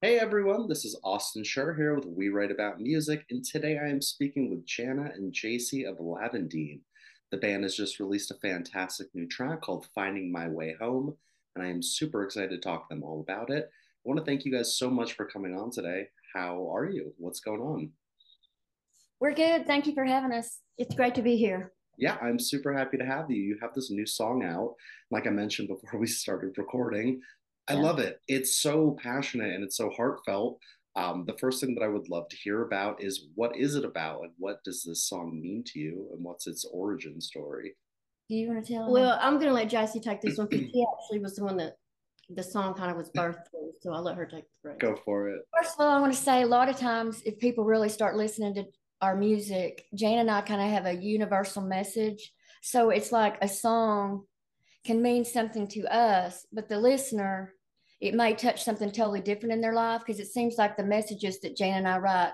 Hey everyone, this is Austin Schur here with We Write About Music, and today I am speaking with Jana and Jacy of Lavendine. The band has just released a fantastic new track called Finding My Way Home, and I am super excited to talk to them all about it. I want to thank you guys so much for coming on today. How are you? What's going on? We're good. Thank you for having us. It's great to be here. Yeah, I'm super happy to have you. You have this new song out. Like I mentioned before we started recording, I Yeah. love it. It's so passionate and it's so heartfelt. Um, the first thing that I would love to hear about is what is it about and what does this song mean to you and what's its origin story? Do you want to tell Well, them? I'm going to let Jacy take this one because she actually was the one that the song kind of was birthed through. So I'll let her take the break. Go for it. First of all, I want to say a lot of times if people really start listening to our music, Jane and I kind of have a universal message. So it's like a song can mean something to us, but the listener, it may touch something totally different in their life because it seems like the messages that Jane and I write,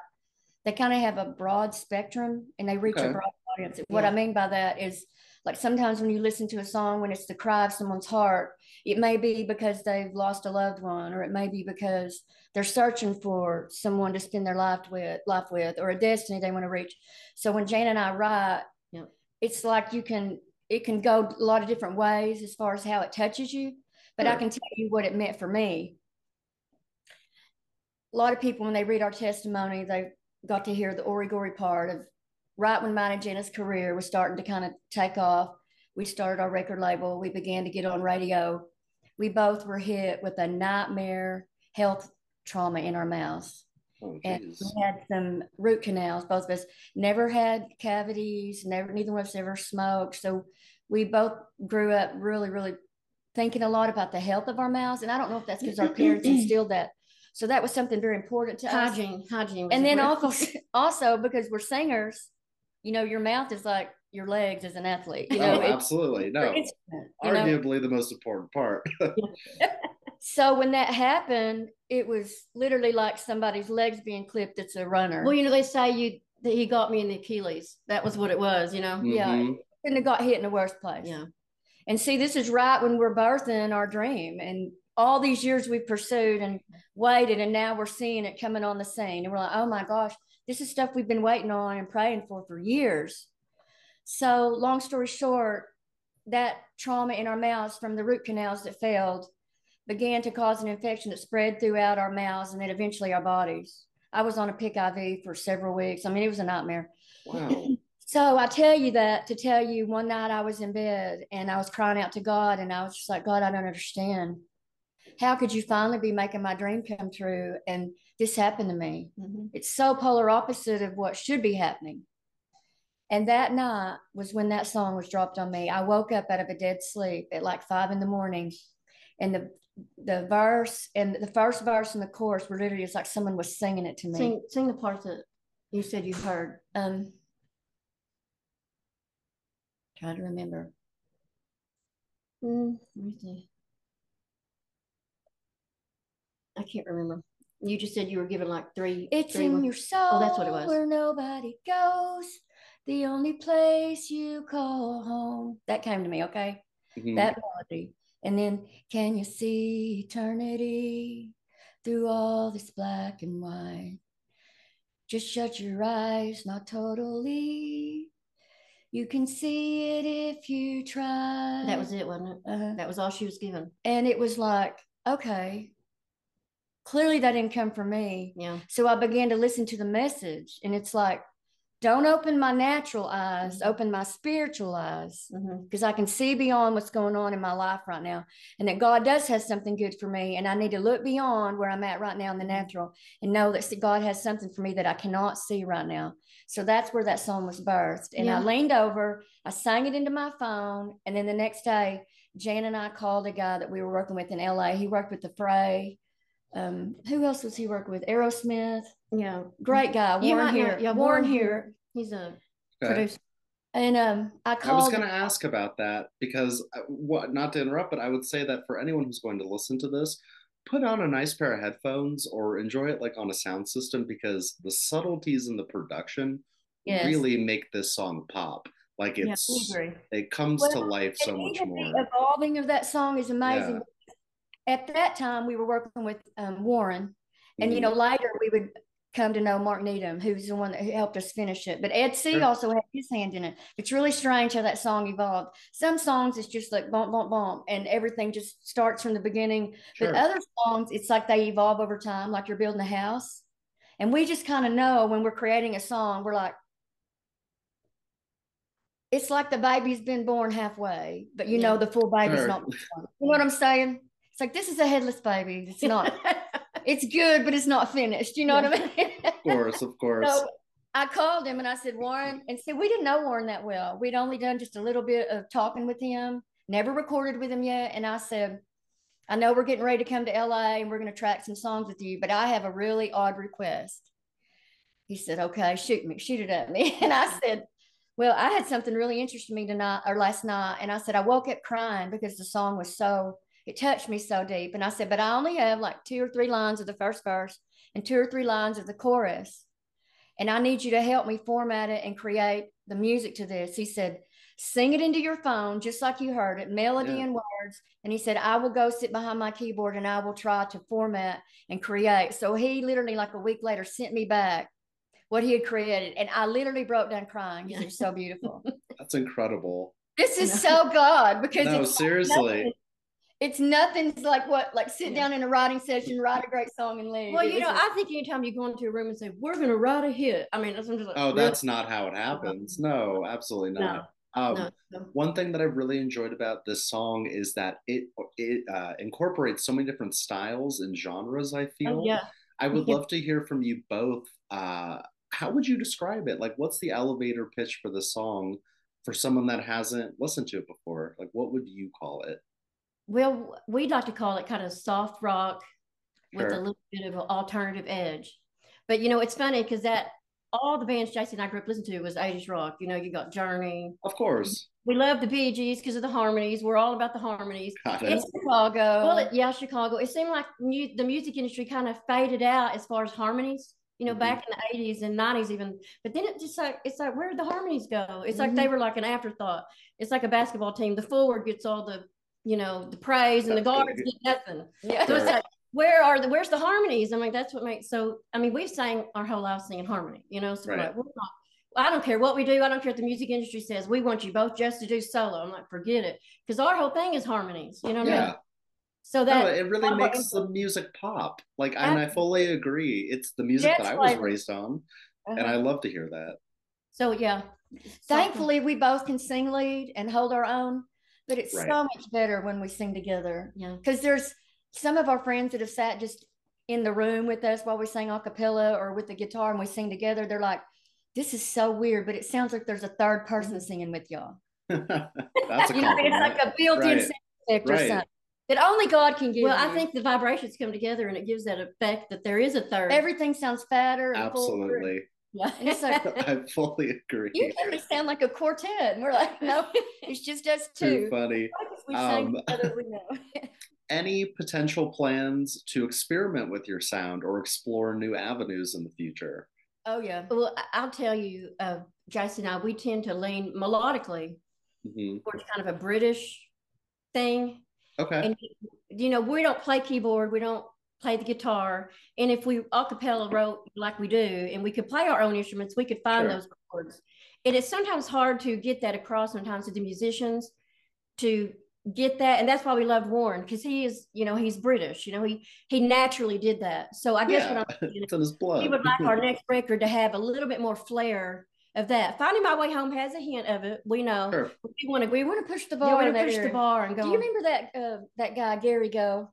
they kind of have a broad spectrum and they reach a broad audience. What I mean by that is like sometimes when you listen to a song when it's the cry of someone's heart, it may be because they've lost a loved one, or it may be because they're searching for someone to spend their life with, life with, or a destiny they want to reach. So when Jane and I write, Yep. it's like you can it can go a lot of different ways as far as how it touches you. But I can tell you what it meant for me. A lot of people, when they read our testimony, they got to hear the Origori part of right when mine and Jenna's career was starting to kind of take off. We started our record label. We began to get on radio. We both were hit with a nightmare health trauma in our mouths. Oh, And we had some root canals, both of us never had cavities, never, neither one of us ever smoked. So we both grew up really, really thinking a lot about the health of our mouths. And I don't know if that's because our parents instilled that. So that was something very important to us. Hygiene, hygiene. And then also, also because we're singers, you know, your mouth is like your legs as an athlete. You know, Oh, absolutely. No, instrument, you know? arguably the most important part. So when that happened, it was literally like somebody's legs being clipped. It's a runner. well, you know, they say you that he got me in the Achilles. That was what it was, you know. Yeah. Mhm. couldn't have got hit in the worst place. Yeah. And see, this is right when we're birthing our dream. And all these years we've pursued and waited, and now we're seeing it coming on the scene. And we're like, oh my gosh, this is stuff we've been waiting on and praying for for years. So, long story short, that trauma in our mouths from the root canals that failed began to cause an infection that spread throughout our mouths and then eventually our bodies. I was on a PICC IV for several weeks. I mean, it was a nightmare. Wow. So I tell you that to tell you one night I was in bed and I was crying out to God and I was just like, God, I don't understand. How could you finally be making my dream come true? And this happened to me. Mhm. It's so polar opposite of what should be happening. And that night was when that song was dropped on me. I woke up out of a dead sleep at like five in the morning. And the the verse and the first verse and the chorus were literally just like someone was singing it to me. Sing, sing the part that you said you heard. Um, trying to remember. Mm, let me see. I can't remember. You just said you were given like three. It's three in ones. your soul. Oh, that's what it was. Where nobody goes. The only place you call home. That came to me, okay? Mhm. That melody. And then, can you see eternity through all this black and white? Just shut your eyes, not totally. You can see it if you try. That was it, wasn't it? Uh-huh. That was all she was given. And it was like, okay, clearly that didn't come from me. Yeah. So I began to listen to the message, and it's like, don't open my natural eyes, Mhm. open my spiritual eyes, because I can see beyond what's going on in my life right now, and that God does have something good for me, and I need to look beyond where I'm at right now in the natural and know that God has something for me that I cannot see right now. So that's where that song was birthed, and I leaned over, I sang it into my phone, and then the next day, Jan and I called a guy that we were working with in LA. He worked with the Fray. Um, who else was he working with? Aerosmith. Yeah. Great guy, You Warren might here. yeah, Warren Warren Huart. He's a Okay. producer. And um, I I was going to ask about that because, uh, what, not to interrupt, but I would say that for anyone who's going to listen to this, put on a nice pair of headphones or enjoy it like on a sound system because the subtleties in the production Yes. really make this song pop. Like it's, I agree. it comes to life so much more. The evolving of that song is amazing. Yeah. At that time, we were working with um, Warren, And you know, Mhm. later we would come to know Mark Needham, who's the one that helped us finish it. But Ed C Sure. also had his hand in it. It's really strange how that song evolved. Some songs it's just like bump, bump, bump, and everything just starts from the beginning. Sure. But other songs, it's like they evolve over time, like you're building a house. And we just kind of know when we're creating a song, we're like, it's like the baby's been born halfway, but you know the full baby's Sure. not. You know what I'm saying? It's like this is a headless baby. It's not. it's good, but it's not finished. You know what I mean? Of course, of course. so I called him and I said, Warren, and said we didn't know Warren that well. We'd only done just a little bit of talking with him, never recorded with him yet. And I said, I know we're getting ready to come to LA and we're going to track some songs with you, but I have a really odd request. He said, Okay, shoot me, shoot it at me. And I said, Well, I had something really interesting me tonight or last night. And I said, I woke up crying because the song was so, it touched me so deep. And I said, But I only have like two or three lines of the first verse and two or three lines of the chorus. And I need you to help me format it and create the music to this. He said, Sing it into your phone, just like you heard it, melody Yeah. and words. And he said, I will go sit behind my keyboard and I will try to format and create. So he literally, like a week later, sent me back what he had created. And I literally broke down crying because it was so beautiful. That's incredible. this is so God because No, seriously. Nothing, it's nothing like what, like sit Yeah. down in a writing session, write a great song and leave. well, It you know, was a- I think anytime you go into a room and say, "We're going to write a hit," I mean, that's I'm just like, Oh, really? that's not how it happens. No, absolutely not. Um, no, no. One thing that I really enjoyed about this song is that it it uh, incorporates so many different styles and genres. I feel. Oh, yeah. I would Yeah. love to hear from you both. Uh, how would you describe it? Like, what's the elevator pitch for the song for someone that hasn't listened to it before? Like, what would you call it? Well, we'd like to call it kind of soft rock with a little bit of an alternative edge. But you know, it's funny because that all the bands Jacy and I grew up listening to was 80s rock. You know, you got Journey. Of course. We love the Bee Gees because of the harmonies. We're all about the harmonies. Got in it. Chicago. Well, it, yeah, Chicago. It seemed like mu- the music industry kind of faded out as far as harmonies. You know, Mhm. back in the '80s and '90s, even. But then it just like it's like where did the harmonies go? It's like they were like an afterthought. It's like a basketball team. The forward gets all the, you know, the praise, and the guards get nothing. yeah. So it's like, where are the where's the harmonies? I mean, that's what makes so. I mean, we've sang our whole life singing harmony. You know, so we're Right. like, we're not. I don't care what we do. I don't care what the music industry says. We want you both just to do solo. I'm like, forget it, because our whole thing is harmonies. You know what I Yeah. mean? So No, that it really Oh, makes the music pop. Like, and I fully agree. It's the music that I was why- raised on, and Uh-huh. I love to hear that. so yeah. Thankfully, we both can sing lead and hold our own, but it's Right. so much better when we sing together. Yeah. Mm-hmm. Because there's some of our friends that have sat just in the room with us while we sing a cappella or with the guitar and we sing together. They're like, this is so weird, but it sounds like there's a third person mm-hmm. singing with y'all. That's a You know, it's like a built-in Right. sound effect or something that only God can give. Well, I think the vibrations come together and it gives that effect that there is a third. everything sounds fatter. And fuller. Absolutely. Yeah. It's I fully agree. you literally sound like a quartet. And we're like, no, it's just us Too two. funny. We Um, we know. Any potential plans to experiment with your sound or explore new avenues in the future? oh, yeah. well, I'll tell you, uh, Jacy and I, we tend to lean melodically Mhm. towards kind of a British thing. Okay. And you know, we don't play keyboard, we don't play the guitar. And if we a cappella wrote like we do, and we could play our own instruments, we could find Sure. those chords. It is sometimes hard to get that across sometimes to the musicians to get that. And that's why we loved Warren, because he is, you know, he's British. You know, he he naturally did that. So I guess yeah, what I'm thinking it's in his blood. we would like our next record to have a little bit more flair of that. Finding My Way Home has a hint of it. We know. Sure. We want to We want to push the you bar. want to that push the bar and go. Do you remember that uh, that guy Gary Go?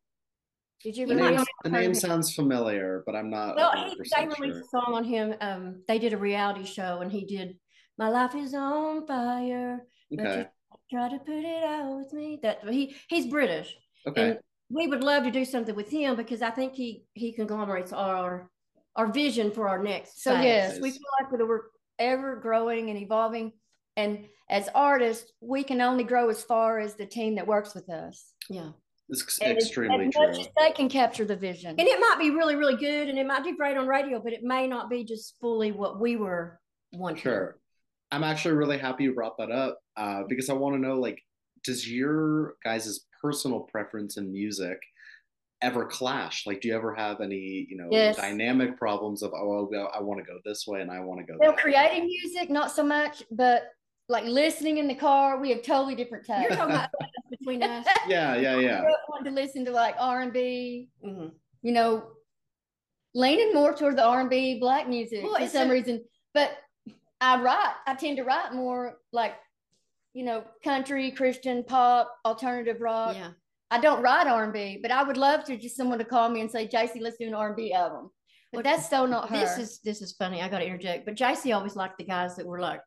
Did you The You ever might name, hear the name sounds familiar, but I'm not. Well, 100% he, they released sure. a song on him. Um, they did a reality show, and he did "My Life Is on Fire." But Okay. you try to put it out with me. That he he's British, Okay. and we would love to do something with him because I think he he conglomerates our our vision for our next. So phase. yes, we feel like that we're ever growing and evolving, and as artists, we can only grow as far as the team that works with us. yeah. It's And extremely as true. as they can capture the vision. And it might be really, really good, and it might do great on radio, but it may not be just fully what we were wanting. Sure. I'm actually really happy you brought that up uh, because I want to know like, does your guys' personal preference in music ever clash? Like, do you ever have any, you know, Yes. dynamic problems of, oh, well, I want to go this way and I want to go Well, that way? creating music, not so much, but like listening in the car, we have totally different tastes. You're talking about between us. Yeah, yeah, I yeah. grew up wanting to listen to like R and B, Mhm. you know, leaning more toward the R and B black music Well, for some a- reason. But I write, I tend to write more like, you know, country, Christian, pop, alternative rock. Yeah. I don't write R and B, but I would love to just someone to call me and say, "Jacy, let's do an R and B album." But Well, that's so not her. This is this is funny. I got to interject, but Jacy always liked the guys that were like,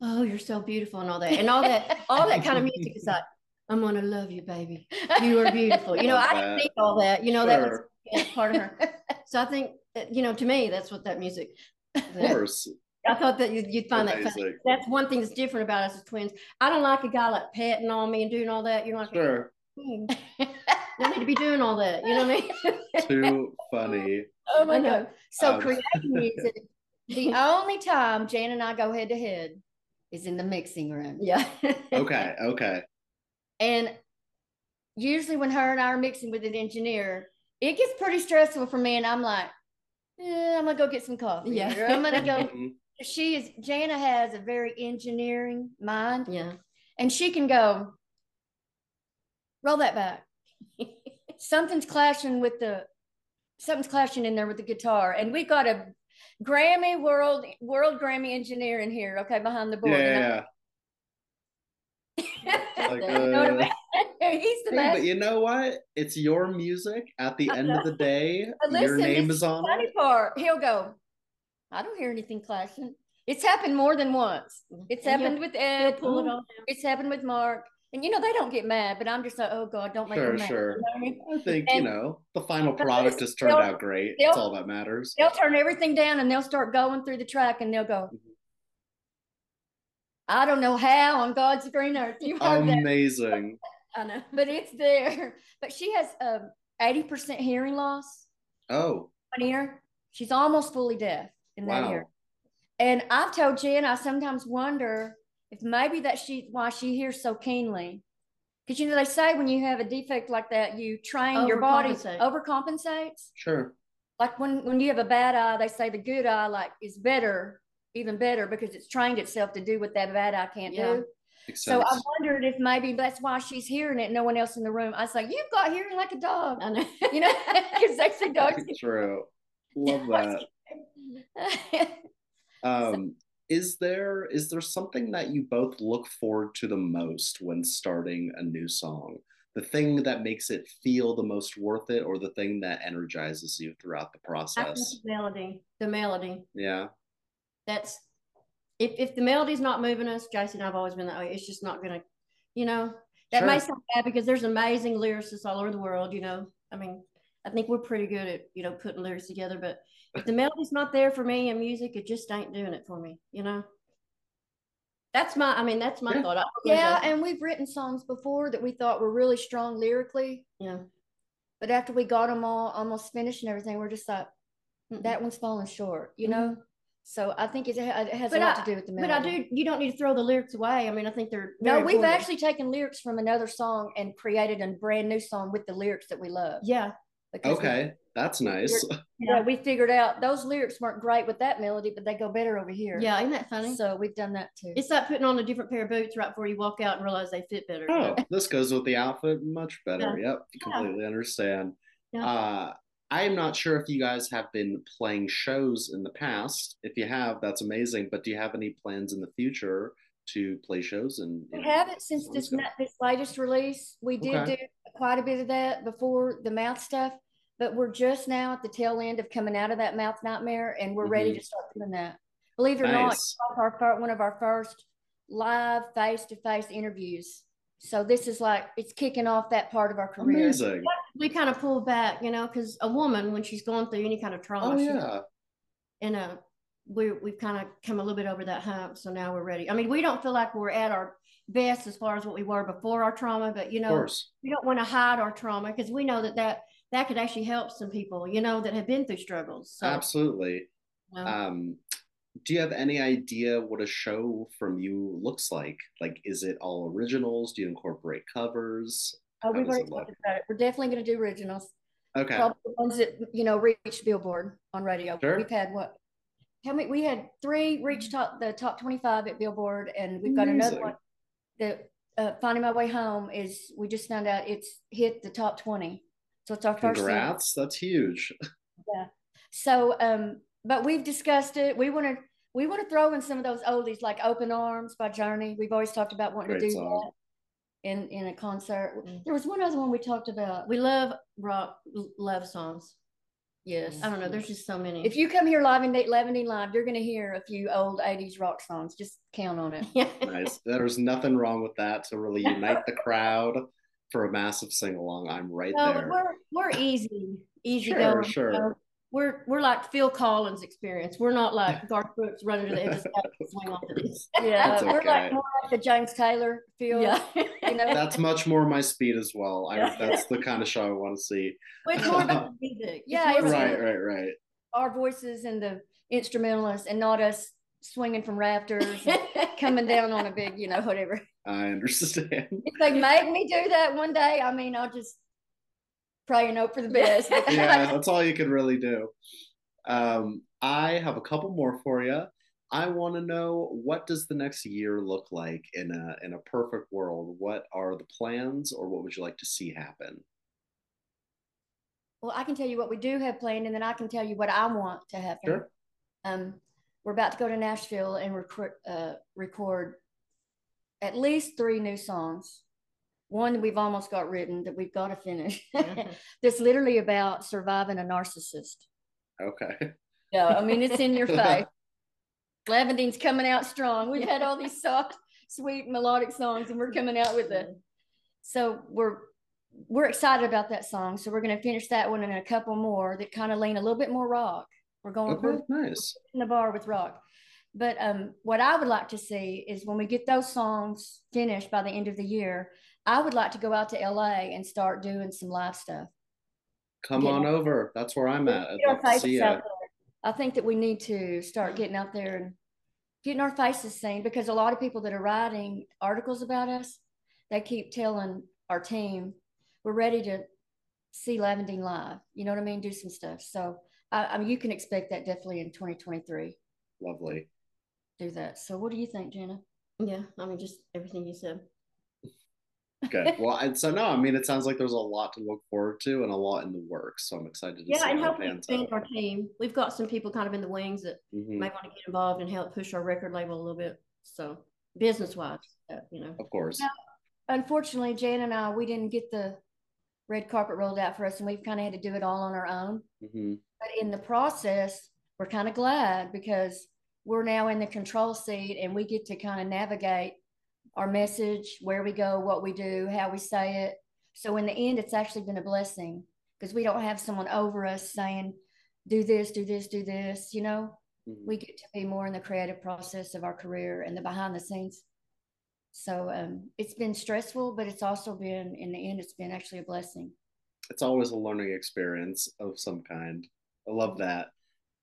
"Oh, you're so beautiful" and all that, and all that, all that kind of music is like, "I'm gonna love you, baby. You are beautiful." You know, I didn't think all that. You know, that was part of her. So I think, that, you know, to me, that's what that music. Of course. I thought that you'd, you'd find that funny. That's one thing that's different about us as twins. I don't like a guy like petting on me and doing all that. You're like, Sure. "Hmm, don't need to be doing all that. You know what I mean? Too funny. Oh my god! So Um, creating music, the only time Jan and I go head to head is in the mixing room. yeah. Okay, okay. And usually when her and I are mixing with an engineer, it gets pretty stressful for me. And I'm like, eh, I'm gonna go get some coffee. Yeah. Or I'm gonna go. Mhm. she is Jana has a very engineering mind, Yeah. and she can go roll that back. Something's clashing with the something's clashing in there with the guitar, and we've got a Grammy world world Grammy engineer in here, okay, behind the board. Yeah, and yeah, I- Like, You know what I uh. He's the Hey, best. but you know what? It's your music. At the end of the day, But your name is on funny it. part, he'll go, I don't hear anything clashing. It's happened more than once. It's And happened with Ed. pull it all. It's happened with Mark. And you know, they don't get mad, but I'm just like, oh God, don't make Sure, them mad. sure. You know I mean? I think, you know, the final product has turned out great. they'll- That's all that matters. They'll turn everything down and they'll start going through the track and they'll go, Mm-hmm. I don't know how on God's green earth. You heard that. Amazing. I know. But it's there. But she has um, 80% hearing loss. Oh, one ear. She's almost fully deaf in that wow. ear. And I've told Jen, I sometimes wonder if maybe that she why she hears so keenly. Because you know they say when you have a defect like that, you train your body Overcompensate. overcompensates. Sure. Like when when you have a bad eye, they say the good eye like is better, even better because it's trained itself to do what that bad eye can't Yeah. do. Makes So I wondered if maybe that's why she's hearing it. No one else in the room. I was like, you've got hearing like a dog, I know. you know, because they say dogs. True. Love that. Um, is there is there something that you both look forward to the most when starting a new song? The thing that makes it feel the most worth it, or the thing that energizes you throughout the I think process? the melody, the melody. Yeah. That's if if the melody's not moving us, Jacy, I've always been that way. It's just not gonna, you know. That may sound bad because there's amazing lyricists all over the world. You know, I mean, I think we're pretty good at you know putting lyrics together. But if the melody's not there for me in music, it just ain't doing it for me. You know. That's my. I mean, that's my Yeah. thought. I don't know, Yeah, and we've written songs before that we thought were really strong lyrically, yeah. but after we got them all almost finished and everything, we're just like, that one's falling short, you mm-hmm. know. So I think it, it has But a lot I- to do with the melody. But. I do. You don't need to throw the lyrics away. I mean, I think they're. No, we've important. actually taken lyrics from another song and created a brand new song with the lyrics that we love. Yeah. Because we- Okay, that's nice. yeah, we figured out those lyrics weren't great with that melody, but they go better over here. Yeah. Isn't that funny? So we've done that too. It's like putting on a different pair of boots right before you walk out and realize they fit better. Oh, this goes with the outfit much better. Yep, completely understand. Yeah. Uh, I'm not sure if you guys have been playing shows in the past. If you have, that's amazing. But do you have any plans in the future to play shows? And We know, haven't since this na- this latest release. We did Okay. do quite a bit of that before the mouth stuff, but we're just now at the tail end of coming out of that mouth nightmare, and we're ready Mhm. to start doing that. Believe it or not, Nice. it's our fir- one of our first live face to face interviews. So this is like it's kicking off that part of our career. Amazing. We kind of pull back, you know, because a woman when she's going through any kind of trauma, Oh yeah. and uh, we we've kind of come a little bit over that hump, so now we're ready. I mean, we don't feel like we're at our best as far as what we were before our trauma, but you know, we don't want to hide our trauma because we know that that that could actually help some people, you know, that have been through struggles. So, Absolutely. you know, Um, do you have any idea what a show from you looks like? Like, is it all originals? Do you incorporate covers? Oh, we've already talked about it. We're definitely going to do originals. Okay. Probably the ones that you know reached Billboard on radio. Sure. We've had what? How many? We had three reach top the top twenty five at Billboard, and we've got another one. that uh, finding my way home is. We just found out it's hit the top twenty, so it's our first. Congrats. That's huge. Yeah. So, um, but we've discussed it. We want to we want to throw in some of those oldies like "Open Arms" by Journey. We've always talked about wanting Great to do song. that in in a concert. Mm. There was one other one we talked about. We love rock love songs. Yes, I don't know. There's just so many. If you come here live in Lebanon Live, you're going to hear a few old '80s rock songs. Just count on it. yeah. Nice. There's nothing wrong with that to really unite the crowd for a massive sing along. I'm right No, there. we're we're easy, easy Sure, going. you sure. Know. We're we're like Phil Collins experience. We're not like Garth Brooks running to the edge of the stage and swing off of this. Yeah, That's we're like more like the James Taylor feel. Yeah. you know. That's much more my speed as well. I, that's the kind of show I want to see. But it's more about the music. Yeah, more it's- about- Right, right, right. Our voices and the instrumentalists, and not us swinging from rafters, and coming down on a big, you know, whatever. I understand. If they make me do that one day, I mean, I'll just pray and hope for the best. yeah, that's all you can really do. Um, I have a couple more for you. I want to know what does the next year look like in a in a perfect world? What are the plans, or what would you like to see happen? Well, I can tell you what we do have planned, and then I can tell you what I want to happen. Sure. Um, we're about to go to Nashville and record, uh, record at least three new songs. One that we've almost got written that we've got to finish. That's literally about surviving a narcissist. Okay. Yeah, I mean it's in your face. Lavendine's coming out strong. We've had all these soft, sweet melodic songs, and we're coming out with it. So we're we're excited about that song. So we're going to finish that one and a couple more that kind of lean a little bit more rock. We're going Okay. Nice. in the bar with rock. But um, what I would like to see is when we get those songs finished by the end of the year, I would like to go out to LA and start doing some live stuff. Come Yeah. on over. That's where I'm at. I'd Get our love to see faces you. out there. I think that we need to start getting out there and getting our faces seen because a lot of people that are writing articles about us, they keep telling our team, we're ready to see Lavendine live. You know what I mean? Do some stuff. So I, I mean, you can expect that definitely in 2023. Lovely. Do that. So what do you think, Jenna? Yeah, I mean, just everything you said. Good. Well, and so no, I mean, it sounds like there's a lot to look forward to and a lot in the works. So I'm excited to Yeah, see and how it hopefully pans expand our team. We've got some people kind of in the wings that Mhm. might want to get involved and help push our record label a little bit. So business wise, uh, you know. Of course. Yeah. Unfortunately, Jan and I, we didn't get the red carpet rolled out for us, and we've kind of had to do it all on our own. hmm But in the process, we're kind of glad because we're now in the control seat and we get to kind of navigate our message, where we go, what we do, how we say it. So in the end, it's actually been a blessing because we don't have someone over us saying, do this, do this, do this, you know? Mhm. we get to be more in the creative process of our career and the behind the scenes. So um, it's been stressful, but it's also been, in the end, it's been actually a blessing. It's always a learning experience of some kind. I love that.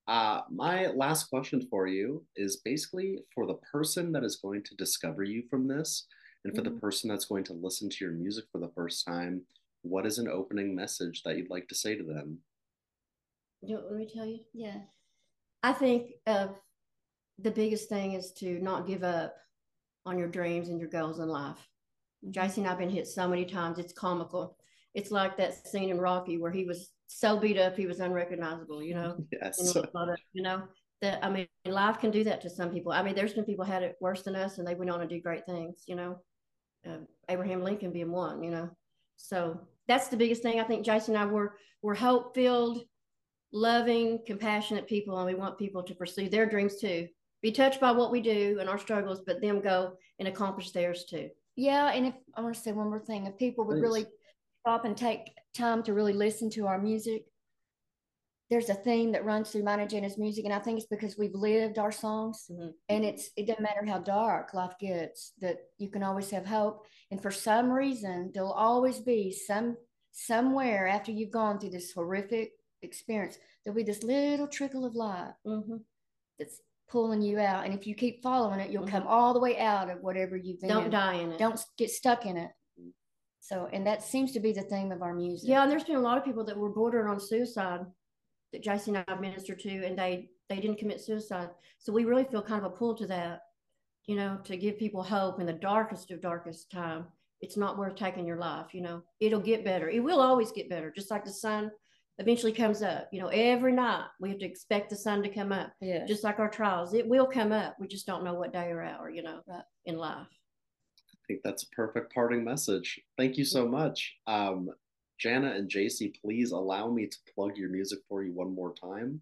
Uh, my last question for you is basically for the person that is going to discover you from this, and for the Mhm. person that's going to listen to your music for the first time, what is an opening message that you'd like to say to them? You want me to tell you? Yeah. I think uh, the biggest thing is to not give up on your dreams and your goals in life. Jacy and I've been hit so many times, it's comical. It's like that scene in Rocky where he was so beat up he was unrecognizable, you know? Yes. And it's not a- you know, that I mean, life can do that to some people. I mean, there's been people had it worse than us and they went on to do great things, you know? Uh, Abraham Lincoln being one, you know? So that's the biggest thing. I think Jacy and I were, we're hope filled, loving, compassionate people, and we want people to pursue their dreams too. Be touched by what we do and our struggles, but them go and accomplish theirs too. Yeah. And if I want to say one more thing, if people would Please. really stop and take time to really listen to our music, there's a theme that runs through mine and Jenna's music. And I think it's because we've lived our songs. Mhm. and it's it doesn't matter how dark life gets that you can always have hope and for some reason there'll always be some somewhere after you've gone through this horrific experience there'll be this little trickle of light Mm-hmm. that's pulling you out and if you keep following it you'll Mhm. come all the way out of whatever you've been Don't in. die in it. don't get stuck in it So, and that seems to be the theme of our music. Yeah, and there's been a lot of people that were bordering on suicide that Jacy and I ministered to, and they they didn't commit suicide. So we really feel kind of a pull to that, you know, to give people hope in the darkest of darkest time. It's not worth taking your life, you know. It'll get better. It will always get better, just like the sun eventually comes up. You know, every night we have to expect the sun to come up. Yeah. Just like our trials, it will come up. We just don't know what day or hour, you know, Right. in life. I think that's a perfect parting message. Thank you so much. Um, Jana and Jacy, please allow me to plug your music for you one more time.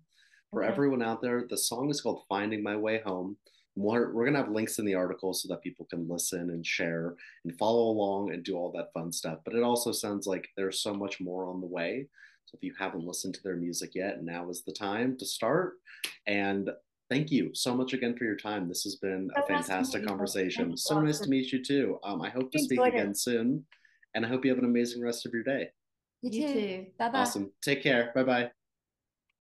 For Okay. everyone out there, the song is called Finding My Way Home. We're, we're going to have links in the article so that people can listen and share and follow along and do all that fun stuff. But it also sounds like there's so much more on the way. So if you haven't listened to their music yet, now is the time to start. And thank you so much again for your time. This has been a So nice to meet fantastic you. conversation. Thank you, So nice to meet you too. Um, I hope to speak Enjoyed it. again soon. And I hope you have an amazing rest of your day. You, You too. too. Bye bye. Awesome. Take care. Bye bye.